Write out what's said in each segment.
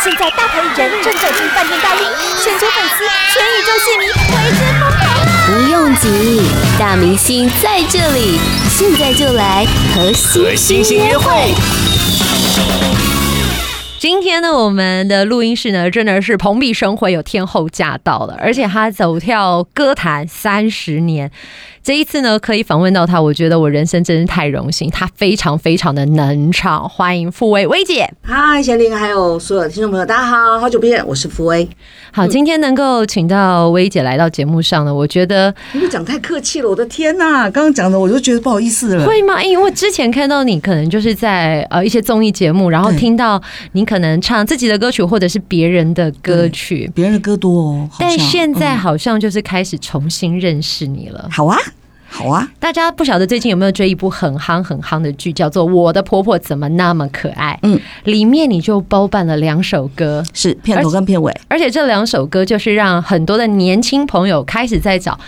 现在大牌艺人正走进饭店大厅，全球粉丝、全宇宙戏迷为之疯狂啊！不用急，大明星在这里，现在就来和星星约会。今天呢，我们的录音室呢，真的是蓬荜生辉，有天后驾到了，而且他走跳歌坛三十年。这一次呢，可以访问到他，我觉得我人生真是太荣幸。他非常非常的能唱，欢迎傅薇薇姐。嗨，贤玲，还有所有的听众朋友，大家好，好久不见，我是傅薇。好，今天能够请到薇姐来到节目上呢，我觉得你讲太客气了，我的天呐，刚刚讲的我就觉得不好意思了。会吗？因为之前看到你，可能就是在呃一些综艺节目，然后听到你可能唱自己的歌曲，或者是别人的歌曲，别人的歌多哦。但现在好像就是开始重新认识你了。好啊。好啊！大家不晓得最近有没有追一部很夯很夯的剧，叫做《我的婆婆怎么那么可爱》。嗯，里面你就包办了两首歌，是片头跟片尾，而且，而且这两首歌就是让很多的年轻朋友开始在找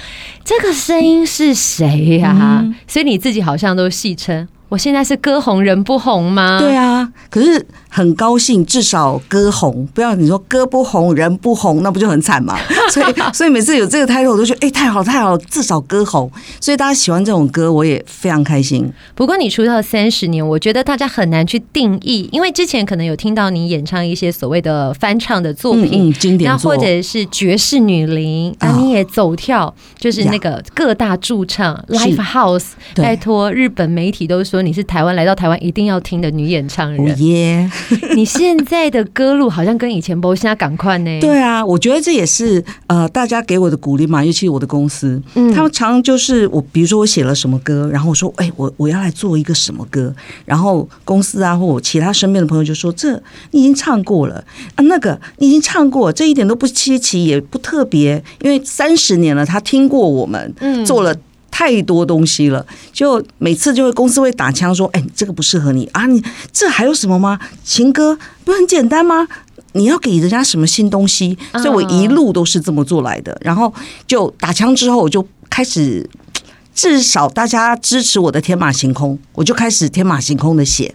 这个声音是谁呀？嗯，所以你自己好像都戏称。我现在是歌红人不红吗？对啊，可是很高兴，至少歌红。不要你说歌不红人不红，那不就很惨吗？所以，所以每次有这个 title，我都觉得哎、欸，太好太好了，至少歌红。所以大家喜欢这种歌，我也非常开心。不过你出道三十年，我觉得大家很难去定义，因为之前可能有听到你演唱一些所谓的翻唱的作品，嗯嗯、经典作，那或者是爵士女伶，那你也走跳，就是那个各大驻唱 live house，拜托日本媒体都说。你是台湾来到台湾一定要听的女演唱人耶！你现在的歌路好像跟以前不相赶快呢。对啊，我觉得这也是呃大家给我的鼓励嘛，尤其是我的公司，嗯，他们常常就是我，比如说我写了什么歌，然后我说，哎，我我要来做一个什么歌，然后公司啊或我其他身边的朋友就说，这你已经唱过了啊，那个你已经唱过，这一点都不稀奇，也不特别，因为三十年了，他听过我们，嗯，做了。太多东西了，就每次就会公司会打枪说：“哎，这个不适合你啊，你这还有什么吗？情歌不很简单吗？你要给人家什么新东西？”所以我一路都是这么做来的。然后就打枪之后，我就开始 至少大家支持我的天马行空，我就开始天马行空的写。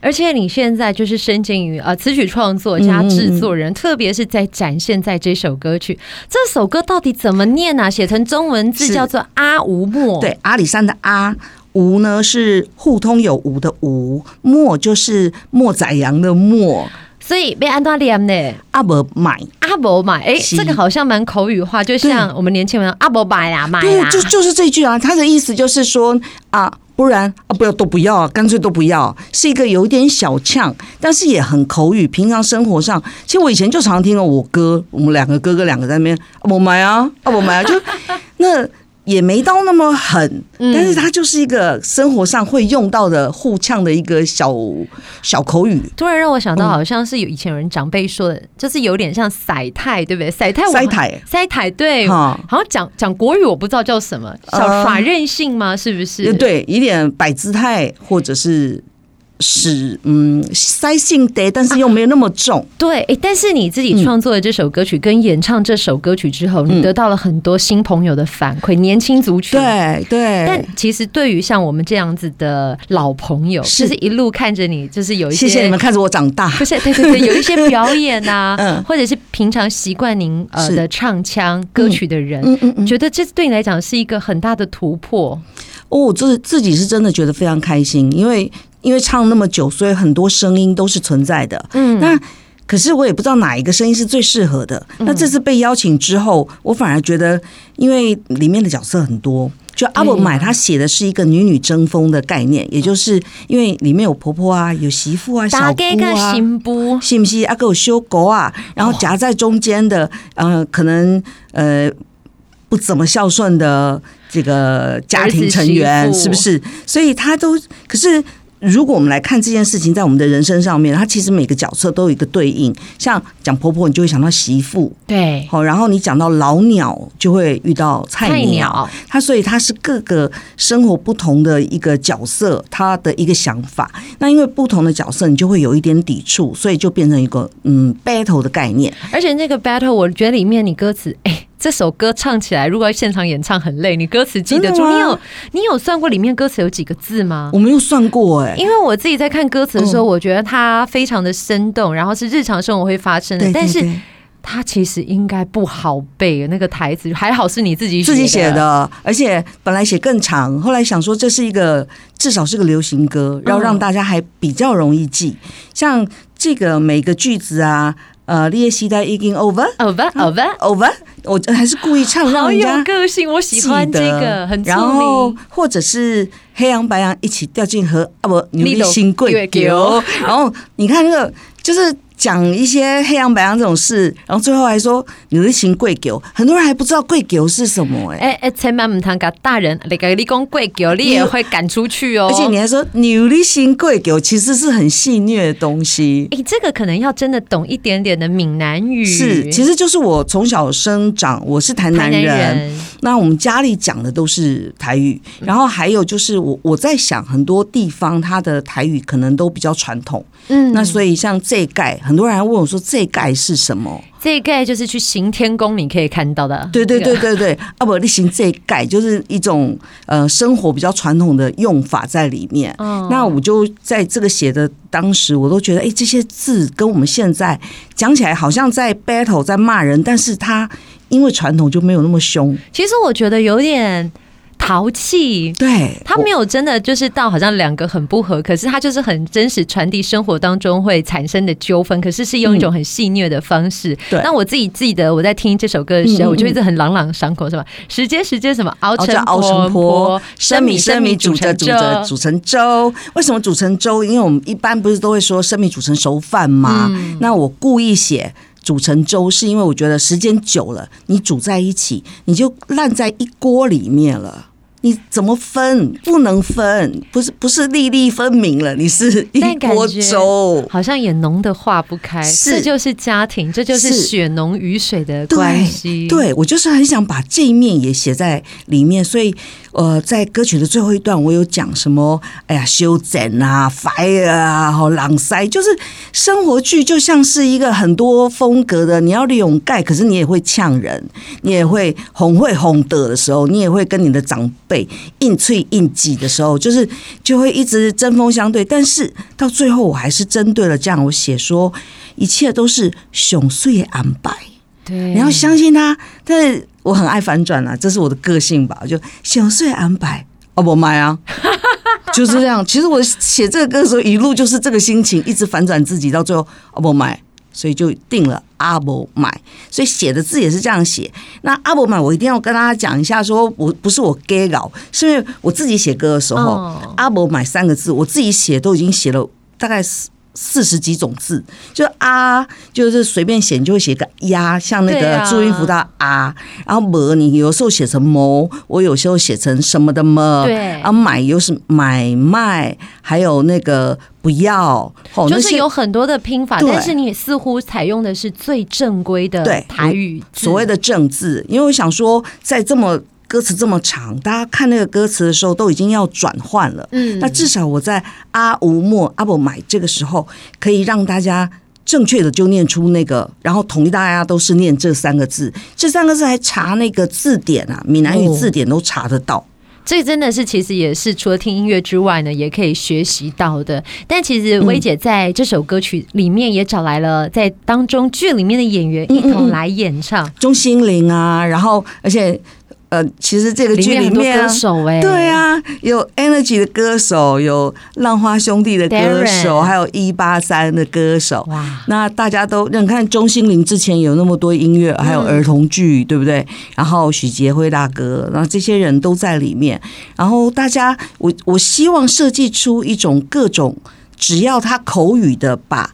而且你现在就是身兼于呃词曲创作加制作人，嗯、特别是在展现在这首歌曲，这首歌到底怎么念啊？写成中文字叫做阿无莫，对，阿里山的阿，无呢是互通有无的无，莫就是莫宰羊的莫。所以被安多念呢？阿伯买，阿伯买，哎，这个好像蛮口语化，就像我们年轻人阿伯买呀，买呀，就就是这句啊。他的意思就是说啊，不然啊，不要都不要啊，干脆都不要，是一个有点小呛，但是也很口语。平常生活上，其实我以前就常听了我哥，我们两个哥哥两个在那边啊，我买啊，啊我买啊，就 那。也没到那么狠，但是它就是一个生活上会用到的互呛的一个小小口语。突然让我想到，好像是有以前有人长辈说的，就是有点像塞太，对不对？塞太，塞太，塞太，对，好像讲讲国语，我不知道叫什么，小耍任性吗？是不是？对，一点摆姿态，或者是。是，嗯，塞性得，但是又没有那么重。啊、对，哎，但是你自己创作的这首歌曲，跟演唱这首歌曲之后，嗯、你得到了很多新朋友的反馈，年轻族群。对对。但其实对于像我们这样子的老朋友，是就是一路看着你，就是有一些，谢谢你们看着我长大。不是，对对对，有一些表演啊，嗯、或者是平常习惯您呃的唱腔歌曲的人，觉得这对你来讲是一个很大的突破。哦，这自己是真的觉得非常开心，因为。因为唱那么久，所以很多声音都是存在的。嗯，那可是我也不知道哪一个声音是最适合的。那这次被邀请之后，我反而觉得，因为里面的角色很多，就阿伯买他写的是一个女女争锋的概念，也就是因为里面有婆婆啊，有媳妇啊，小姑啊，信不信？阿哥有修狗啊，然后夹在中间的，呃，可能呃不怎么孝顺的这个家庭成员，是不是？所以他都可是。如果我们来看这件事情，在我们的人生上面，它其实每个角色都有一个对应。像讲婆婆，你就会想到媳妇，对，好。然后你讲到老鸟，就会遇到菜鸟。它所以它是各个生活不同的一个角色，他的一个想法。那因为不同的角色，你就会有一点抵触，所以就变成一个嗯 battle 的概念。而且那个 battle，我觉得里面你歌词哎。这首歌唱起来，如果要现场演唱很累，你歌词记得住？你有你有算过里面歌词有几个字吗？我没有算过哎、欸，因为我自己在看歌词的时候，我觉得它非常的生动，然后是日常生活会发生的，对对对，但是它其实应该不好背那个台词，还好是你自己自己写的，而且本来写更长，后来想说这是一个至少是个流行歌，然后让大家还比较容易记，像这个每个句子啊。呃，练习的已经 over over over over，我还是故意唱让人家有个性，我喜欢这个，很聪明。然后或者是黑羊白羊一起掉进河啊，不，你的新贵狗。然后你看那个就是。讲一些黑羊白羊这种事，然后最后还说牛力行跪狗，很多人还不知道跪狗是什么哎、欸、哎哎，千万唔通甲大人你个你讲跪狗，你也会赶出去哦。而且你还说牛力行跪狗，其实是很戏虐的东西。哎，这个可能要真的懂一点点的闽南语。是，其实就是我从小生长，我是台南人，台南人，那我们家里讲的都是台语。然后还有就是我我在想，很多地方它的台语可能都比较传统。嗯，那所以像这盖。很多人还问我说：“这盖是什么？”这盖就是去行天宫你可以看到的。对对对对对，啊不，你行这盖就是一种呃生活比较传统的用法在里面。哦。那我就在这个写的当时，我都觉得，哎，这些字跟我们现在讲起来好像在 battle 在骂人，但是他因为传统就没有那么凶。其实我觉得有点。淘气，对，他没有真的就是到好像两个很不合，可是他就是很真实传递生活当中会产生的纠纷，可是是用一种很戏谑的方式。对，那我自己记得我在听这首歌的时候，我就一直很朗朗上口，是吧？时间时间什么熬成熬成婆，生米生米煮着煮着煮成粥。为什么煮成粥？因为我们一般不是都会说生米煮成熟饭吗？嗯、那我故意写煮成粥，是因为我觉得时间久了，你煮在一起，你就烂在一锅里面了。你怎么分？不能分，不是不是粒粒分明了，你是 一锅粥，好像也浓的化不开。是，这就是家庭，这就是血浓于水的关系。对，对，我就是很想把这一面也写在里面，所以呃，在歌曲的最后一段，我有讲什么？哎呀，修整啊，fire 啊，好朗塞，就是生活剧，就像是一个很多风格的。你要利用盖，可是你也会呛人，你也会哄会哄得的时候，你也会跟你的长。辈硬脆硬挤的时候，就是就会一直针锋相对。但是到最后，我还是针对了这样，我写说一切都是熊碎安排。对，你要相信他。但是我很爱反转啊，这是我的个性吧？就小睡安排，哦不买啊，就是这样。其实我写这个歌的时候，一路就是这个心情，一直反转自己，到最后哦不买。所以就定了阿伯买，所以写的字也是这样写。那阿伯买，我一定要跟大家讲一下，说我不是我给稿，是因为我自己写歌的时候，阿伯买三个字，我自己写都已经写了大概是。四十几种字，就啊，就是随便写，你就会写个呀，像那个注音符的啊，然后么，你有时候写成么，我有时候写成什么的么，对，然后买又是买卖，还有那个不要，就是有很多的拼法，但是你似乎采用的是最正规的台语，所谓的正字，因为我想说，在这么。歌词这么长，大家看那个歌词的时候都已经要转换了。嗯，那至少我在阿吴莫阿伯买这个时候，可以让大家正确的就念出那个，然后统一大家都是念这三个字。这三个字还查那个字典啊，闽南语字典都查得到。这真的是其实也是除了听音乐之外呢，也可以学习到的。但其实薇姐在这首歌曲里面也找来了在当中剧里面的演员一同来演唱，钟欣凌啊，然后而且。呃，其实这个剧里面，歌手哎，对啊，有 Energy 的歌手，有浪花兄弟的歌手，还有一八三的歌手。哇，那大家都，你看钟欣凌之前有那么多音乐，还有儿童剧，对不对？然后许杰辉大哥，然后这些人都在里面。然后大家，我我希望设计出一种各种，只要他口语的把。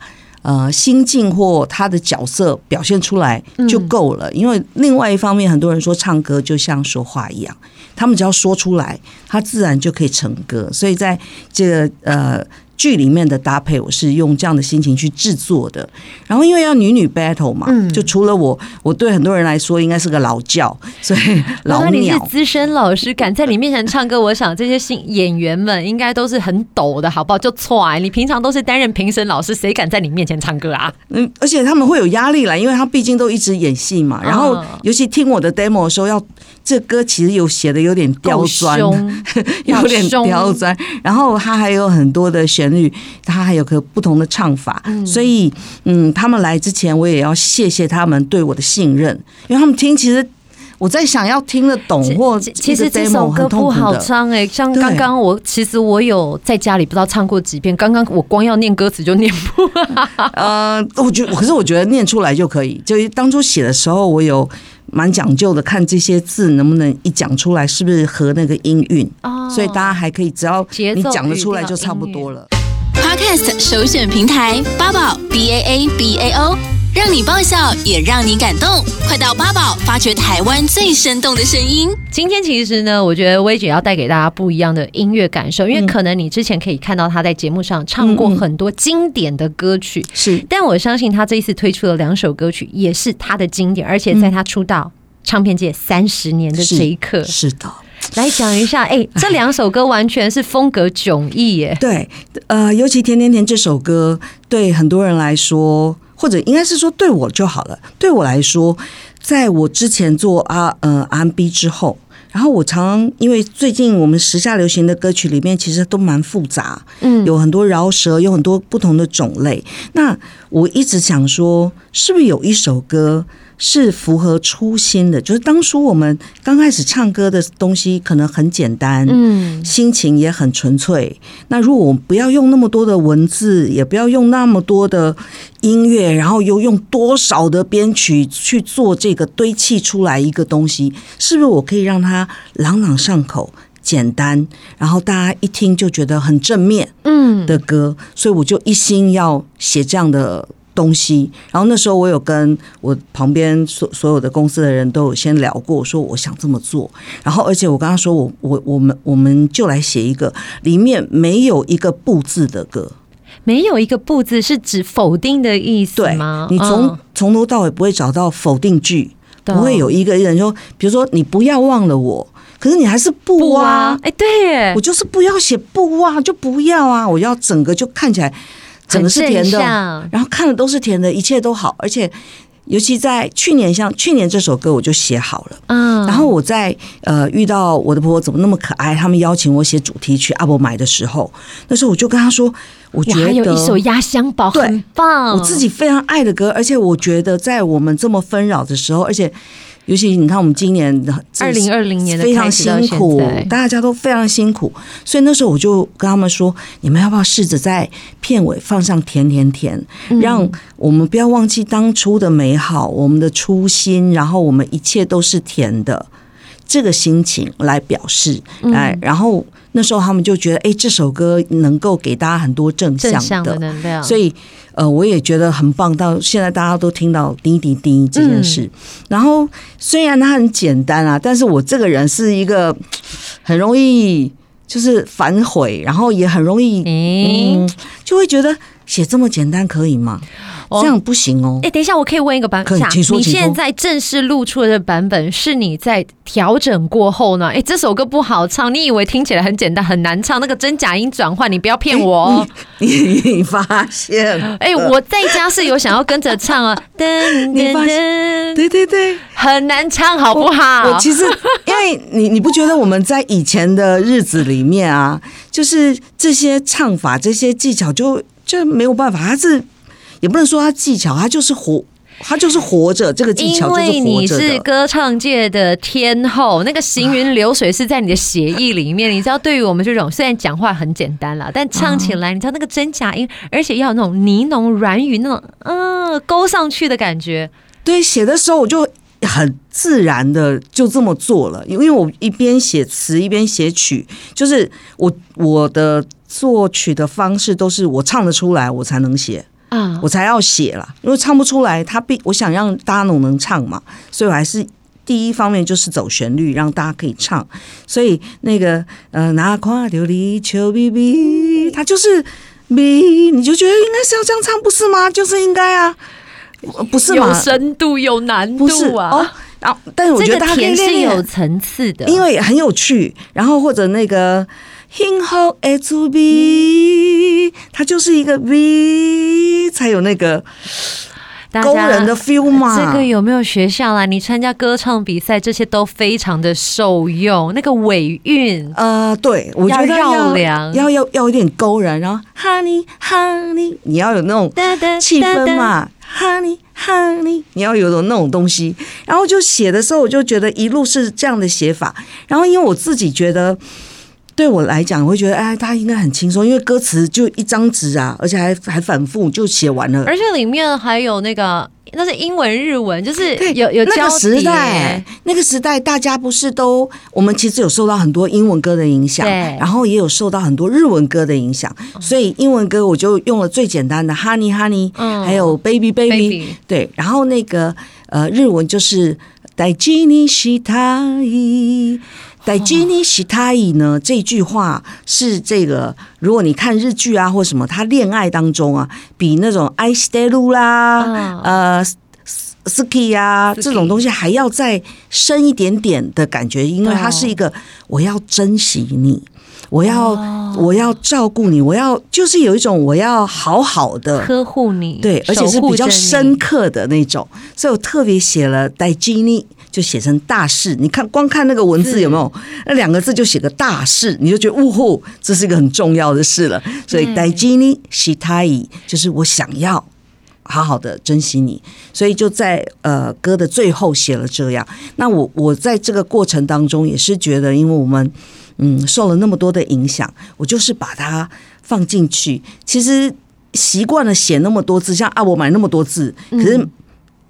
呃，心境或他的角色表现出来就够了，因为另外一方面，很多人说唱歌就像说话一样，他们只要说出来，他自然就可以成歌。所以在这个呃剧里面的搭配，我是用这样的心情去制作的。然后因为要女女 battle 嘛，嗯、就除了我，我对很多人来说应该是个老教，所以老鸟。你是资深老师，敢在你面前唱歌，我想这些新演员们应该都是很抖的，好不好？就错，你平常都是担任评审老师，谁敢在你面前唱歌啊？嗯，而且他们会有压力啦，因为他毕竟都一直演戏嘛。然后尤其听我的 demo 的时候，要这歌其实有写的有点刁钻，有点刁钻。然后他还有很多的。旋律，他还有个不同的唱法，嗯、所以，嗯，他们来之前，我也要谢谢他们对我的信任，因为他们听，其实我在想要听得懂或其实这首歌不好唱哎、欸，像刚刚我其实我有在家里不知道唱过几遍，刚刚我光要念歌词就念不，呃，我觉得，可是我觉得念出来就可以，就当初写的时候，我有蛮讲究的，看这些字能不能一讲出来是不是和那个音韵，哦、所以大家还可以，只要你讲得出来就差不多了。Podcast 首选平台八宝 B A A B A O，让你爆笑也让你感动，快到八宝发掘台湾最生动的声音。今天其实呢，我觉得薇姐要带给大家不一样的音乐感受，因为可能你之前可以看到她在节目上唱过很多经典的歌曲，是、嗯，但我相信她这一次推出的两首歌曲也是她的经典，而且在她出道唱片界三十年的这一刻，是，是的。来讲一下，哎、欸，这两首歌完全是风格迥异耶。对，呃，尤其《甜甜甜》这首歌，对很多人来说，或者应该是说对我就好了。对我来说，在我之前做 R 呃 R&B 之后，然后我常常因为最近我们时下流行的歌曲里面其实都蛮复杂，嗯，有很多饶舌，有很多不同的种类。那我一直想说，是不是有一首歌？是符合初心的，就是当初我们刚开始唱歌的东西可能很简单，嗯，心情也很纯粹。那如果我们不要用那么多的文字，也不要用那么多的音乐，然后又用多少的编曲去做这个堆砌出来一个东西，是不是我可以让它朗朗上口、简单，然后大家一听就觉得很正面，嗯的歌？所以我就一心要写这样的。东西，然后那时候我有跟我旁边所所有的公司的人都有先聊过，说我想这么做。然后，而且我跟他说，我我我们我们就来写一个里面没有一个不字的歌，没有一个不字是指否定的意思吗？对，你从从头到尾不会找到否定句，不会有一个人说，比如说你不要忘了我，可是你还是不啊？哎，对耶，我就是不要写不啊，就不要啊，我要整个就看起来。整个是甜的，然后看的都是甜的，一切都好，而且尤其在去年，像去年这首歌我就写好了，嗯，然后我在呃遇到我的婆婆怎么那么可爱，他们邀请我写主题曲阿伯买的时候，那时候我就跟他说，我觉得还有一首压箱宝很棒，我自己非常爱的歌，而且我觉得在我们这么纷扰的时候，而且。尤其你看，我们今年二零二零年的非常辛苦，大家都非常辛苦，所以那时候我就跟他们说：“你们要不要试着在片尾放上甜甜甜，让我们不要忘记当初的美好，我们的初心，然后我们一切都是甜的，这个心情来表示。”哎，然后那时候他们就觉得：“哎，这首歌能够给大家很多正向的能量。”所以。呃，我也觉得很棒。到现在大家都听到滴滴滴这件事，嗯、然后虽然它很简单啊，但是我这个人是一个很容易就是反悔，然后也很容易嗯，就会觉得写这么简单可以吗？这样不行哦。哎，等一下，我可以问一个版本。请说。你现在正式录出的版本是你在调整过后呢？哎，这首歌不好唱，你以为听起来很简单很难唱？那个真假音转换，你不要骗我。你你发现？哎，我在家是有想要跟着唱啊。噔 噔噔，对对对，很难唱，好不好？我其实，因为你你不觉得我们在以前的日子里面啊，就是这些唱法、这些技巧就，就就没有办法，他是。也不能说他技巧，他就是活，他就是活着。这个技巧就是活着的。因为你是歌唱界的天后，那个行云流水是在你的血液里面。你知道，对于我们这种虽然讲话很简单啦，但唱起来，你知道那个真假音，而且要有那种呢喃软语，那种嗯勾上去的感觉。对，写的时候我就很自然的就这么做了，因为我一边写词一边写曲，就是我我的作曲的方式都是我唱得出来，我才能写。啊，我才要写了，因为唱不出来，他必我想让大家都能唱嘛，所以我还是第一方面就是走旋律，让大家可以唱。所以那个呃，哪夸流里求比比，他就是 B，你就觉得应该是要这样唱，不是吗？就是应该啊，不是吗？有深度有难度啊。哦，然后但是我觉得它甜是有层次的，因为很有趣。然后或者那个。今后 A to B，它就是一个 V 才有那个勾人的 feel 嘛。这个有没有学校啦？你参加歌唱比赛，这些都非常的受用。那个尾韵，呃，对，我觉得要要要要有点勾人，然后 Honey Honey，你要有那种气氛嘛。Honey Honey，你要有种那种东西。然后就写的时候，我就觉得一路是这样的写法。然后因为我自己觉得。对我来讲，我会觉得，哎，他应该很轻松，因为歌词就一张纸啊，而且还还反复就写完了，而且里面还有那个那是英文日文，就是有有那个时代，那个时代大家不是都我们其实有受到很多英文歌的影响，然后也有受到很多日文歌的影响，所以英文歌我就用了最简单的 Honey Honey，嗯，还有 Baby Baby，, baby 对，然后那个呃日文就是大事にしたい。在吉尼西塔伊呢？这句话是这个，如果你看日剧啊或什么，他恋爱当中啊，比那种爱してる啦、呃、好き呀这种东西还要再深一点点的感觉，因为它是一个我要珍惜你， 我要我要照顾你，我要就是有一种我要好好的呵护你，对，而且是比较深刻的那种，所以我特别写了在吉尼。就写成大事，你看光看那个文字有没有？那两个字就写个大事，你就觉得呜呼，这是一个很重要的事了。所以大事にしたい就是我想要好好的珍惜你，所以就在呃歌的最后写了这样。那我我在这个过程当中也是觉得，因为我们 嗯受了那么多的影响，我就是把它放进去。其实习惯了写那么多字，像啊我买那么多字，可是。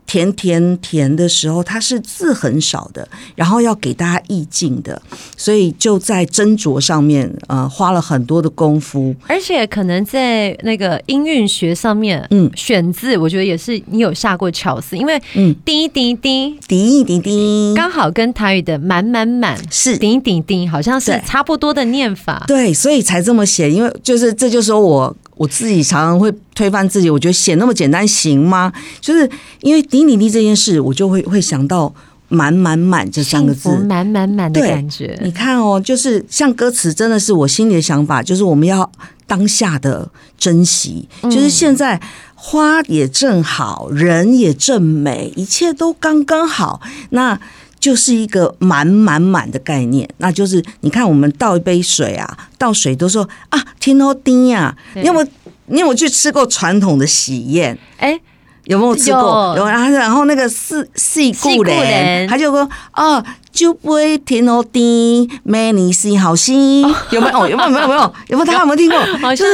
甜甜甜的时候，它是字很少的，然后要给大家意境的，所以就在斟酌上面，呃，花了很多的功夫。而且可能在那个音韵学上面，嗯，选字我觉得也是你有下过巧思，因为嗯，滴滴滴滴滴滴，刚好跟台语的满满满是滴滴滴，好像是差不多的念法。对，所以才这么写，因为就是这就是说我。我自己常常会推翻自己，我觉得写那么简单行吗？就是因为滴滴滴这件事，我就会会想到满满满这三个字，满满满的感觉。你看哦，就是像歌词，真的是我心里的想法，就是我们要当下的珍惜，就是现在花也正好，人也正美，一切都刚刚好。那。就是一个满满满的概念，那就是你看，我们倒一杯水啊，倒水都说啊，天都丁呀，你有没有你有没有去吃过传统的喜宴？哎、欸，有没有吃过？有，然后然后那个四四顾人，他就说啊，就不会天都丁，美女是好心，有没有？有没有？没有？没有？有没有？他有没有听过？好像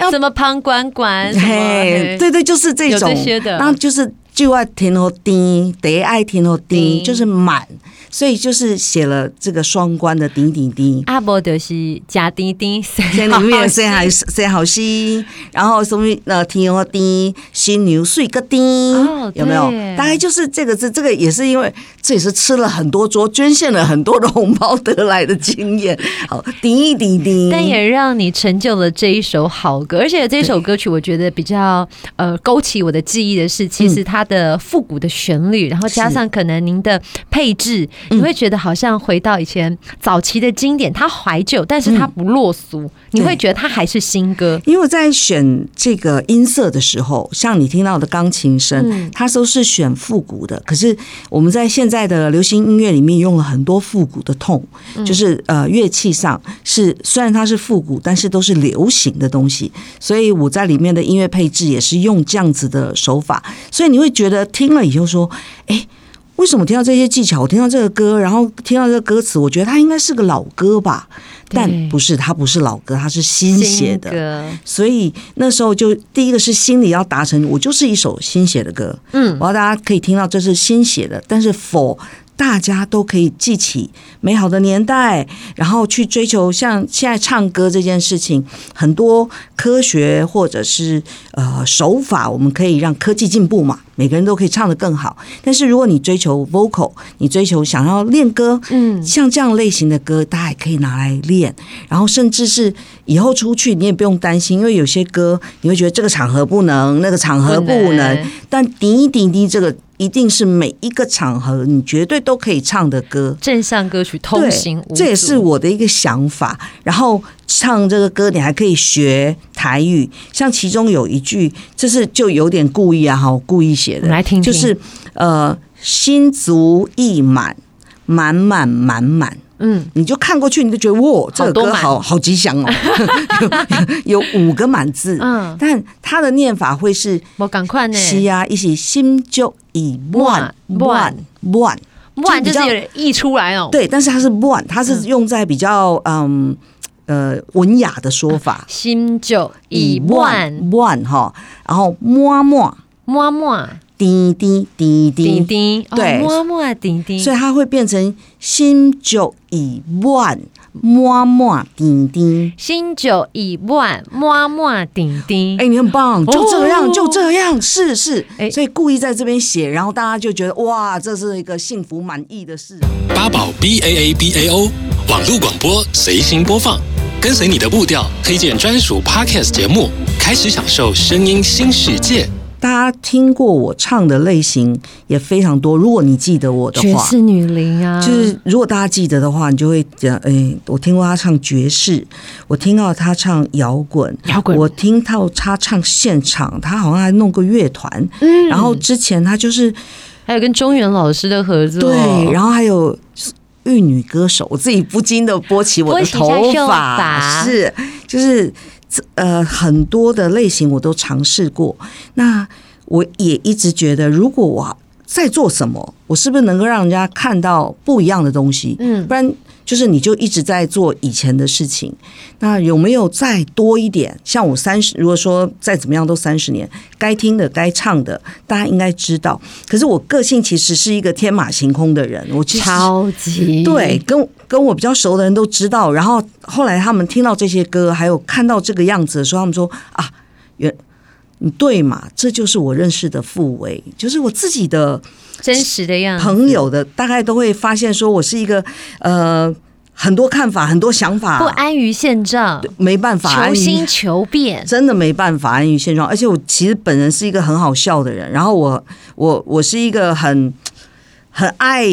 有，什么旁观观，嘿，对对，就是这种，然后就是。就爱甜和甜，得爱天好甜，就是满，所以就是写了这个双关的滴滴滴。阿伯就是加滴滴，在里面写好写好诗，然后什么呃甜和甜，新牛睡个丁，有没有？大概就是这个字，这个也是因为这也是吃了很多桌，捐献了很多的红包得来的经验。好，滴滴滴，但也让你成就了这一首好歌，而且这首歌曲我觉得比较呃勾起我的记忆的是，其实它。它的复古的旋律，然后加上可能您的配置，你会觉得好像回到以前早期的经典。它怀旧，但是它不落俗，你会觉得它还是新歌。因为我在选这个音色的时候，像你听到的钢琴声，它都是选复古的。可是我们在现在的流行音乐里面用了很多复古的痛，就是呃乐器上是虽然它是复古，但是都是流行的东西。所以我在里面的音乐配置也是用这样子的手法，所以你会。觉得听了以后说，哎，为什么听到这些技巧？我听到这个歌，然后听到这个歌词，我觉得它应该是个老歌吧？但不是，它不是老歌，它是新写的。所以那时候就第一个是心里要达成，我就是一首新写的歌。嗯，我要大家可以听到这是新写的，但是 for 大家都可以记起美好的年代，然后去追求像现在唱歌这件事情，很多科学或者是呃手法，我们可以让科技进步嘛，每个人都可以唱得更好。但是如果你追求 vocal，你追求想要练歌，嗯，像这样类型的歌，大家也可以拿来练，然后甚至是以后出去你也不用担心，因为有些歌你会觉得这个场合不能，那个场合不能，但滴滴滴这个。一定是每一个场合你绝对都可以唱的歌，正向歌曲通行无，这也是我的一个想法。然后唱这个歌，你还可以学台语，像其中有一句，这是就有点故意啊，哈，故意写的，来听听，就是呃，心足意满，满满满满。嗯，你就看过去，你就觉得哇，这个歌好好吉祥哦，有，五个满字。嗯，但它的念法会是我赶快呢，是啊，一起心就以万万万万，就是有点溢出来哦。对，但是它是万，它是用在比较嗯呃文雅的说法，心就以万万哈，然后么么么么。滴滴滴滴滴，对，么么滴滴，所以它会变成心就以万么么滴滴，心就以万么么滴滴。哎，你很棒，就这样，就这样，是是。哎，所以故意在这边写，然后大家就觉得哇，这是一个幸福满意的事。八宝 B A A B A O 网络广播随心播放，跟随你的步调，推荐专属 Podcast 节目，开始享受声音新世界。大家听过我唱的类型也非常多。如果你记得我的话，爵士女伶啊，就是如果大家记得的话，你就会讲，哎，我听过她唱爵士，我听到她唱摇滚，摇滚，我听到她唱现场，她好像还弄个乐团，嗯，然后之前她就是还有跟中原老师的合作，对，然后还有玉女歌手，我自己不禁的拨起我的头发，是，就是。呃，很多的类型我都尝试过。那我也一直觉得，如果我在做什么，我是不是能够让人家看到不一样的东西？嗯，不然。就是你就一直在做以前的事情，那有没有再多一点？像我三十，如果说再怎么样都三十年，该听的、该唱的，大家应该知道。可是我个性其实是一个天马行空的人，我其实超级对，跟跟我比较熟的人都知道。然后后来他们听到这些歌，还有看到这个样子的时候，他们说啊，原你对嘛？这就是我认识的傅维，就是我自己的。真实的样子，朋友的大概都会发现，说我是一个呃很多看法、很多想法，不安于现状，没办法，求新求变，真的没办法安于现状。而且我其实本人是一个很好笑的人，然后我我我是一个很很爱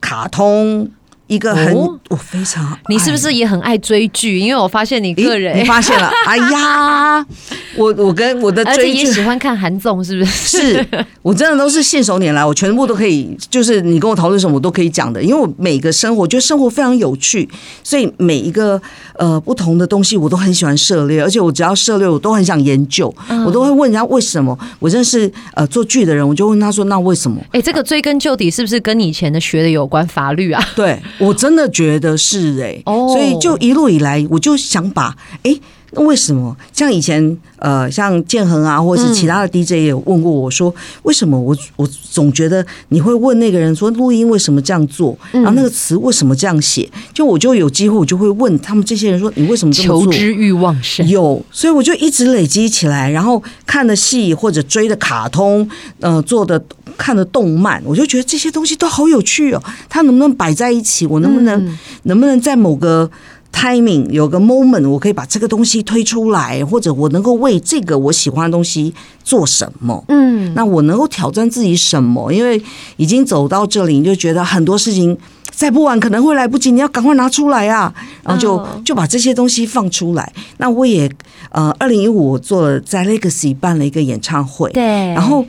卡通。一个很，我、哦、非常，你是不是也很爱追剧？因为我发现你个人，你发现了，哎呀，我我跟我的追剧也喜欢看韩综，是不是？是我真的都是信手拈来，我全部都可以，就是你跟我讨论什么，我都可以讲的。因为我每个生活，我觉得生活非常有趣，所以每一个呃不同的东西，我都很喜欢涉猎，而且我只要涉猎，我都很想研究，嗯、我都会问人家为什么。我认识呃做剧的人，我就问他说：“那为什么？”哎、欸，这个追根究底，是不是跟你以前的学的有关？法律啊？对。我真的觉得是哎、欸，所以就一路以来，我就想把哎。那为什么像以前呃，像建恒啊，或者是其他的 DJ 也有问过我说，为什么我我总觉得你会问那个人说录音为什么这样做，然后那个词为什么这样写？就我就有机会，我就会问他们这些人说，你为什么这么做？求知欲旺盛，有，所以我就一直累积起来，然后看的戏或者追的卡通，呃，做的看的动漫，我就觉得这些东西都好有趣哦。它能不能摆在一起？我能不能能不能在某个 timing 有个 moment，我可以把这个东西推出来，或者我能够为这个我喜欢的东西做什么？嗯，那我能够挑战自己什么？因为已经走到这里，你就觉得很多事情再不晚可能会来不及，你要赶快拿出来啊！然后就就把这些东西放出来。那我也呃，二零一五我做了在 Legacy 办了一个演唱会，对，然后。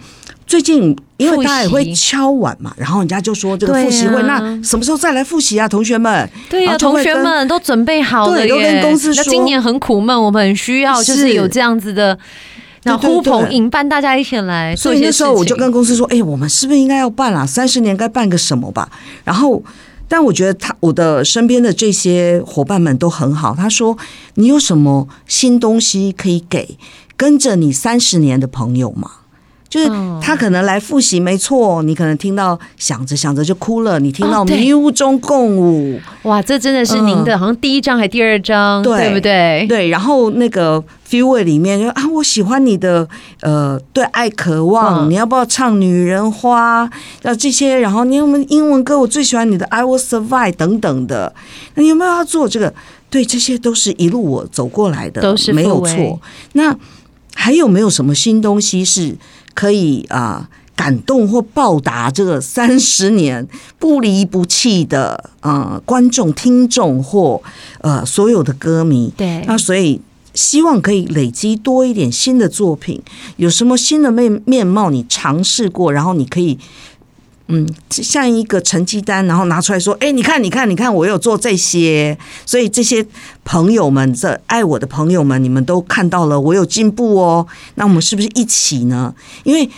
最近，因为大家也会敲碗嘛，然后人家就说这个复习会，啊、那什么时候再来复习啊？同学们，对呀、啊，同学们都准备好了，都跟公司说，那今年很苦闷，我们很需要就是有这样子的，然后呼朋引伴，大家一起来。所以那时候我就跟公司说，哎，我们是不是应该要办啊？三十年该办个什么吧？然后，但我觉得他我的身边的这些伙伴们都很好。他说，你有什么新东西可以给跟着你三十年的朋友吗？就是他可能来复习，没错，你可能听到想着想着就哭了，你听到迷雾中共舞，哇，这真的是您的好像第一章还第二章，对不对？对，然后那个 Feel 里面就啊，我喜欢你的呃，对爱渴望，你要不要唱女人花？要这些，然后你有没有英文歌？我最喜欢你的 I Will Survive 等等的，那你有没有要做这个？对，这些都是一路我走过来的，都是没有错。那还有没有什么新东西是可以啊、呃、感动或报答这个三十年不离不弃的呃观众、听众或呃所有的歌迷？对，那所以希望可以累积多一点新的作品。有什么新的面面貌你尝试过，然后你可以。嗯，像一个成绩单，然后拿出来说：“哎，你看，你看，你看，我有做这些。”所以这些朋友们，这爱我的朋友们，你们都看到了，我有进步哦。那我们是不是一起呢？因为。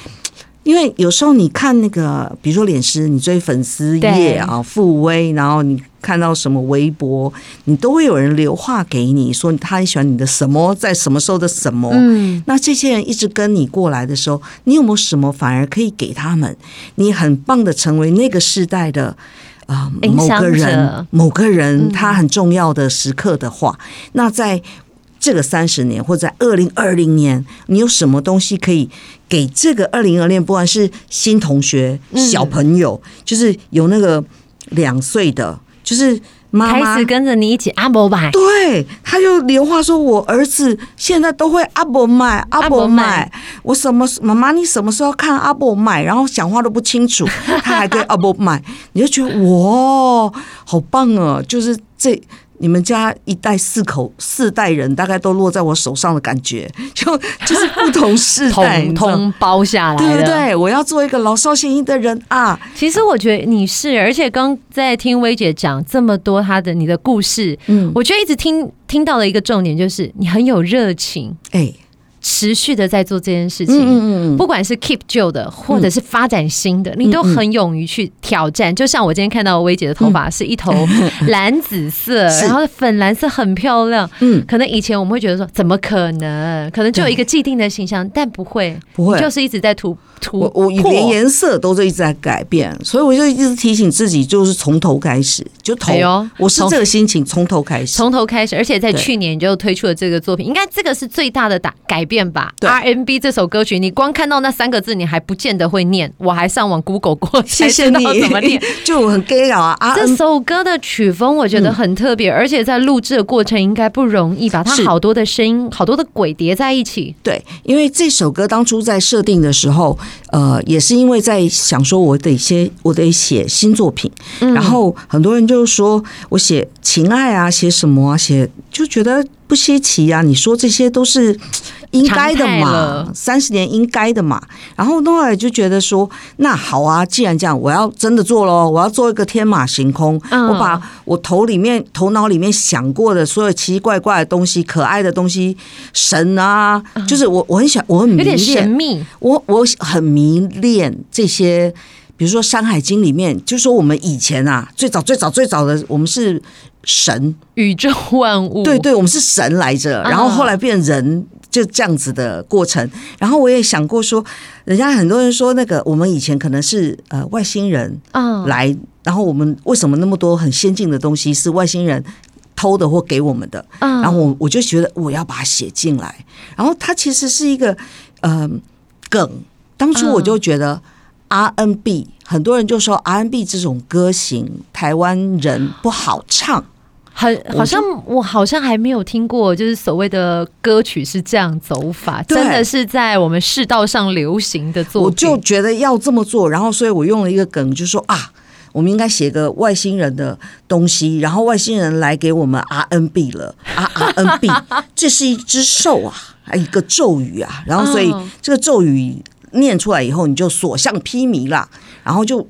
因为有时候你看那个，比如说脸师，你追粉丝页啊，傅威，然后你看到什么微博，你都会有人留话给你说他很喜欢你的什么，在什么时候的什么。嗯，那这些人一直跟你过来的时候，你有没有什么反而可以给他们？你很棒的成为那个时代的啊、呃、某个人，某个人他很重要的时刻的话，那在。这个三十年，或者在二零二零年，你有什么东西可以给这个二零二零年？不管是新同学、小朋友，嗯、就是有那个两岁的，就是妈妈开始跟着你一起阿伯买，对，他就连话说：“我儿子现在都会阿伯买，阿伯买，我什么妈妈，你什么时候看阿伯买？然后讲话都不清楚，他还跟阿伯买，你就觉得哇，好棒啊！就是这。”你们家一代四口四代人，大概都落在我手上的感觉，就就是不同世代 统统包下来，对不对？我要做一个老少咸宜的人啊！其实我觉得你是，而且刚在听薇姐讲这么多她的你的故事，嗯，我觉得一直听听到的一个重点就是你很有热情，哎。持续的在做这件事情，嗯嗯嗯，不管是 keep 旧的，或者是发展新的，嗯、你都很勇于去挑战。就像我今天看到薇姐的头发是一头 蓝紫色，嗯、然后粉蓝色很漂亮。嗯，可能以前我们会觉得说，怎么可能？可能就有一个既定的形象，但不会，不会，就是一直在涂涂。我。我连颜色都是一直在改变，所以我就一直提醒自己，就是从头开始，就头。我是这个心情，从头开始，从头开始。而且在去年就推出了这个作品，应该这个是最大的打改变。变吧 RMB 这首歌曲，你光看到那三个字，你还不见得会念。我还上网 Google 过，谢谢你。怎么念？就很 gay 啊！这首歌的曲风我觉得很特别，嗯、而且在录制的过程应该不容易，吧它好多的声音、好多的鬼叠在一起。对，因为这首歌当初在设定的时候，呃，也是因为在想说，我得先，我得写新作品。嗯、然后很多人就说我写情爱啊，写什么啊，写就觉得不稀奇啊。你说这些都是。应该的嘛，三十年应该的嘛。然后后来就觉得说，那好啊，既然这样，我要真的做喽，我要做一个天马行空。嗯、我把我头里面、头脑里面想过的所有奇奇怪怪的东西、可爱的东西、神啊，嗯、就是我我很想，我很迷恋，神秘。我我很迷恋这些，比如说《山海经》里面，就说我们以前啊，最早最早最早的，我们是神，宇宙万物，对对，我们是神来着，然后后来变人。就这样子的过程，然后我也想过说，人家很多人说那个我们以前可能是呃外星人来，然后我们为什么那么多很先进的东西是外星人偷的或给我们的？然后我我就觉得我要把它写进来，然后它其实是一个呃梗。当初我就觉得 RNB，很多人就说 RNB 这种歌型台湾人不好唱。很好像我好像还没有听过，就是所谓的歌曲是这样走法，真的是在我们世道上流行的作品。我就觉得要这么做，然后所以我用了一个梗，就是说啊，我们应该写个外星人的东西，然后外星人来给我们 RNB 了啊 R&B，这是一只兽啊，一个咒语啊，然后所以这个咒语念出来以后，你就所向披靡啦，然后就。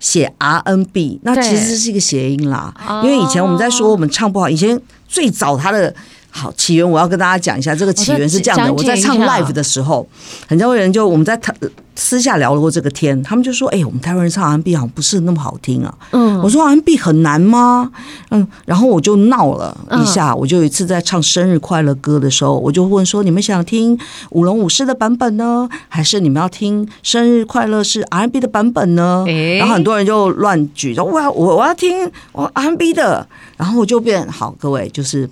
写 RNB，那其实是一个谐音啦。因为以前我们在说我们唱不好，以前最早他的好，起源我要跟大家讲一下，这个起源是这样的：我在唱 live 的时候，很多人就我们在谈私下聊过这个天，他们就说：“哎、欸，我们台湾人唱 R&B 好像不是那么好听啊。”嗯，我说 R&B 很难吗？嗯，然后我就闹了一下。我就有一次在唱生日快乐歌的时候，我就问说：“你们想听舞龙舞狮的版本呢，还是你们要听生日快乐是 R&B 的版本呢？”然后很多人就乱举，说：“我要我我要听我 R&B 的。”然后我就变好，各位就是。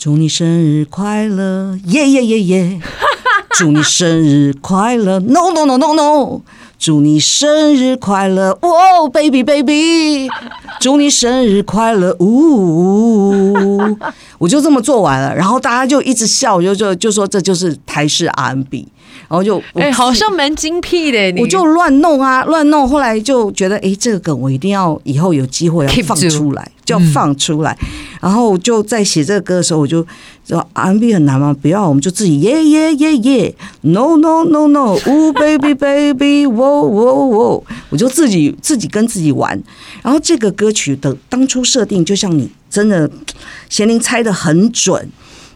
祝你生日快乐，耶耶耶耶！祝你生日快乐，no no no no no！祝你生日快乐，哦，baby baby！祝你生日快乐，呜！我就这么做完了，然后大家就一直笑，就就就说这就是台式 R&B。然后就哎、欸，好像蛮精辟的，我就乱弄啊，乱弄。后来就觉得，哎、欸，这个梗我一定要以后有机会要放出来，就要放出来。然后就在写这个歌的时候，我就说 R&B 很难吗？不要，我们就自己耶耶耶耶，No no no no，oh baby baby，wo wo wo，，我就自己自己跟自己玩。然后这个歌曲的当初设定，就像你真的 贤玲猜的很准。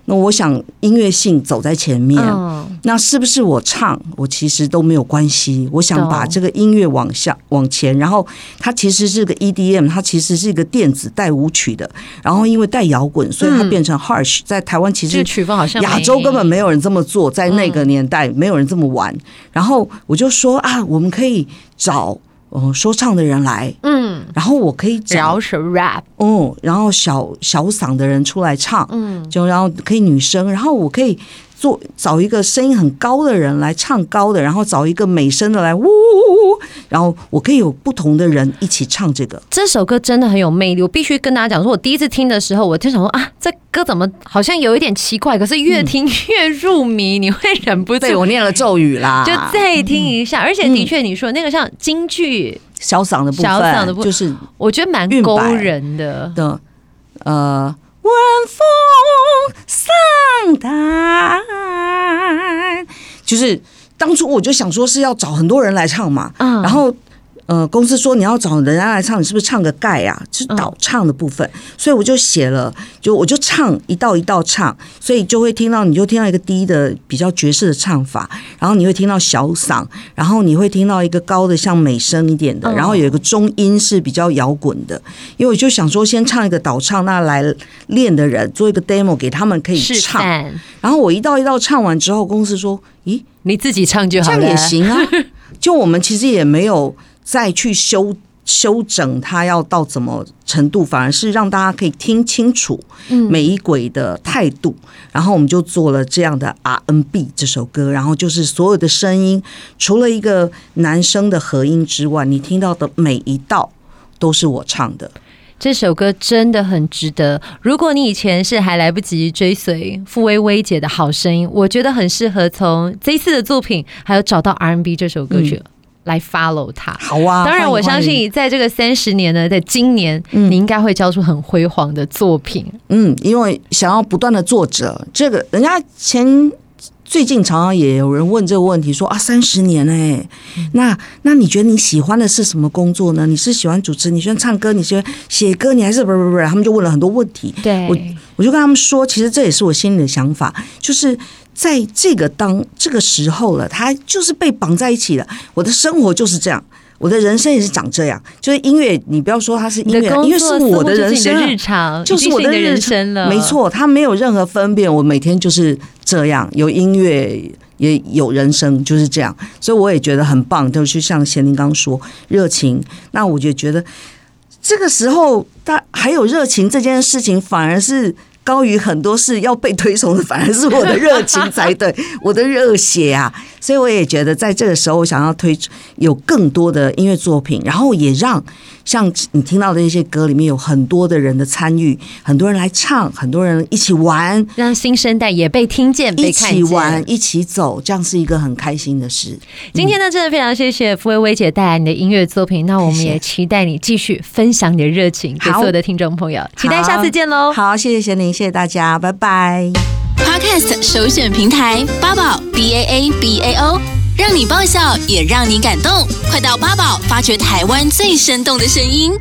那我想音乐性走在前面，那是不是我唱？我其实都没有关系。我想把这个音乐往下往前，然后它其实是个 EDM，它其实是一个电子带舞曲的，然后因为带摇滚，所以它变成 Harsh。在台湾其实曲风好像亚洲根本没有人这么做，在那个年代没有人这么玩。然后我就说啊，我们可以找。哦，说唱的人来，嗯，然后我可以找是 rap，嗯，然后小小嗓的人出来唱，嗯，就然后可以女生，然后我可以。做找一个声音很高的人来唱高的，然后找一个美声的来呜呜呜，然后我可以有不同的人一起唱这个。这首歌真的很有魅力，我必须跟大家讲说，我第一次听的时候，我就想说啊，这歌怎么好像有一点奇怪，可是越听越入迷，你会忍不住。对，我念了咒语啦，就再听一下。而且的确，你说那个像京剧小嗓的部分，小嗓的部分就是我觉得蛮勾人的的，呃。晚风丧胆，就是当初我就想说是要找很多人来唱嘛，嗯，然后。呃，公司说你要找人家来唱，你是不是唱个盖啊？是导唱的部分，嗯、所以我就写了，就我就唱一道一道唱，所以就会听到，你就听到一个低的比较爵士的唱法，然后你会听到小嗓，然后你会听到一个高的像美声一点的，然后有一个中音是比较摇滚的，因为我就想说先唱一个导唱，那来练的人做一个 demo 给他们可以唱，然后我一道一道唱完之后，公司说，咦，你自己唱就好了，这样也行啊，就我们其实也没有。再去修修整它要到怎么程度，反而是让大家可以听清楚每一轨的态度。嗯、然后我们就做了这样的 RNB 这首歌，然后就是所有的声音，除了一个男生的和音之外，你听到的每一道都是我唱的。这首歌真的很值得。如果你以前是还来不及追随傅薇薇姐的好声音，我觉得很适合从这一次的作品，还有找到 R&B 这首歌曲。嗯来 follow 他，好啊！当然，我相信在这个三十年呢，在今年，你应该会交出很辉煌的作品。嗯，因为想要不断的作者，这个人家前最近常常也有人问这个问题，说啊，三十年哎、欸，那那你觉得你喜欢的是什么工作呢？你是喜欢主持，你喜欢唱歌，你喜欢写歌，你还是不不不？他们就问了很多问题。对，我我就跟他们说，其实这也是我心里的想法，就是。在这个当这个时候了，他就是被绑在一起了。我的生活就是这样，我的人生也是长这样。就是音乐，你不要说它是音乐，音乐是我的人生日常，就是我的人生了。没错，他没有任何分辨。我每天就是这样，有音乐也有人生，就是这样。所以我也觉得很棒，就是像贤玲刚说，热情。那我就觉得这个时候，他还有热情这件事情，反而是。高于很多事要被推崇的，反而是我的热情才对，我的热血啊！所以我也觉得，在这个时候，我想要推出有更多的音乐作品，然后也让。像你听到的那些歌里面有很多的人的参与，很多人来唱，很多人一起玩，让新生代也被听见、被看见，一起玩、一起走，这样是一个很开心的事。今天呢，真的非常谢谢傅薇薇姐带来你的音乐作品，那我们也期待你继续分享你的热情给所有的听众朋友，期待下次见喽！好，谢谢贤玲，谢谢大家，拜拜。Podcast 首选平台八宝 B A A B A O。让你爆笑，也让你感动，快到八宝发掘台湾最生动的声音。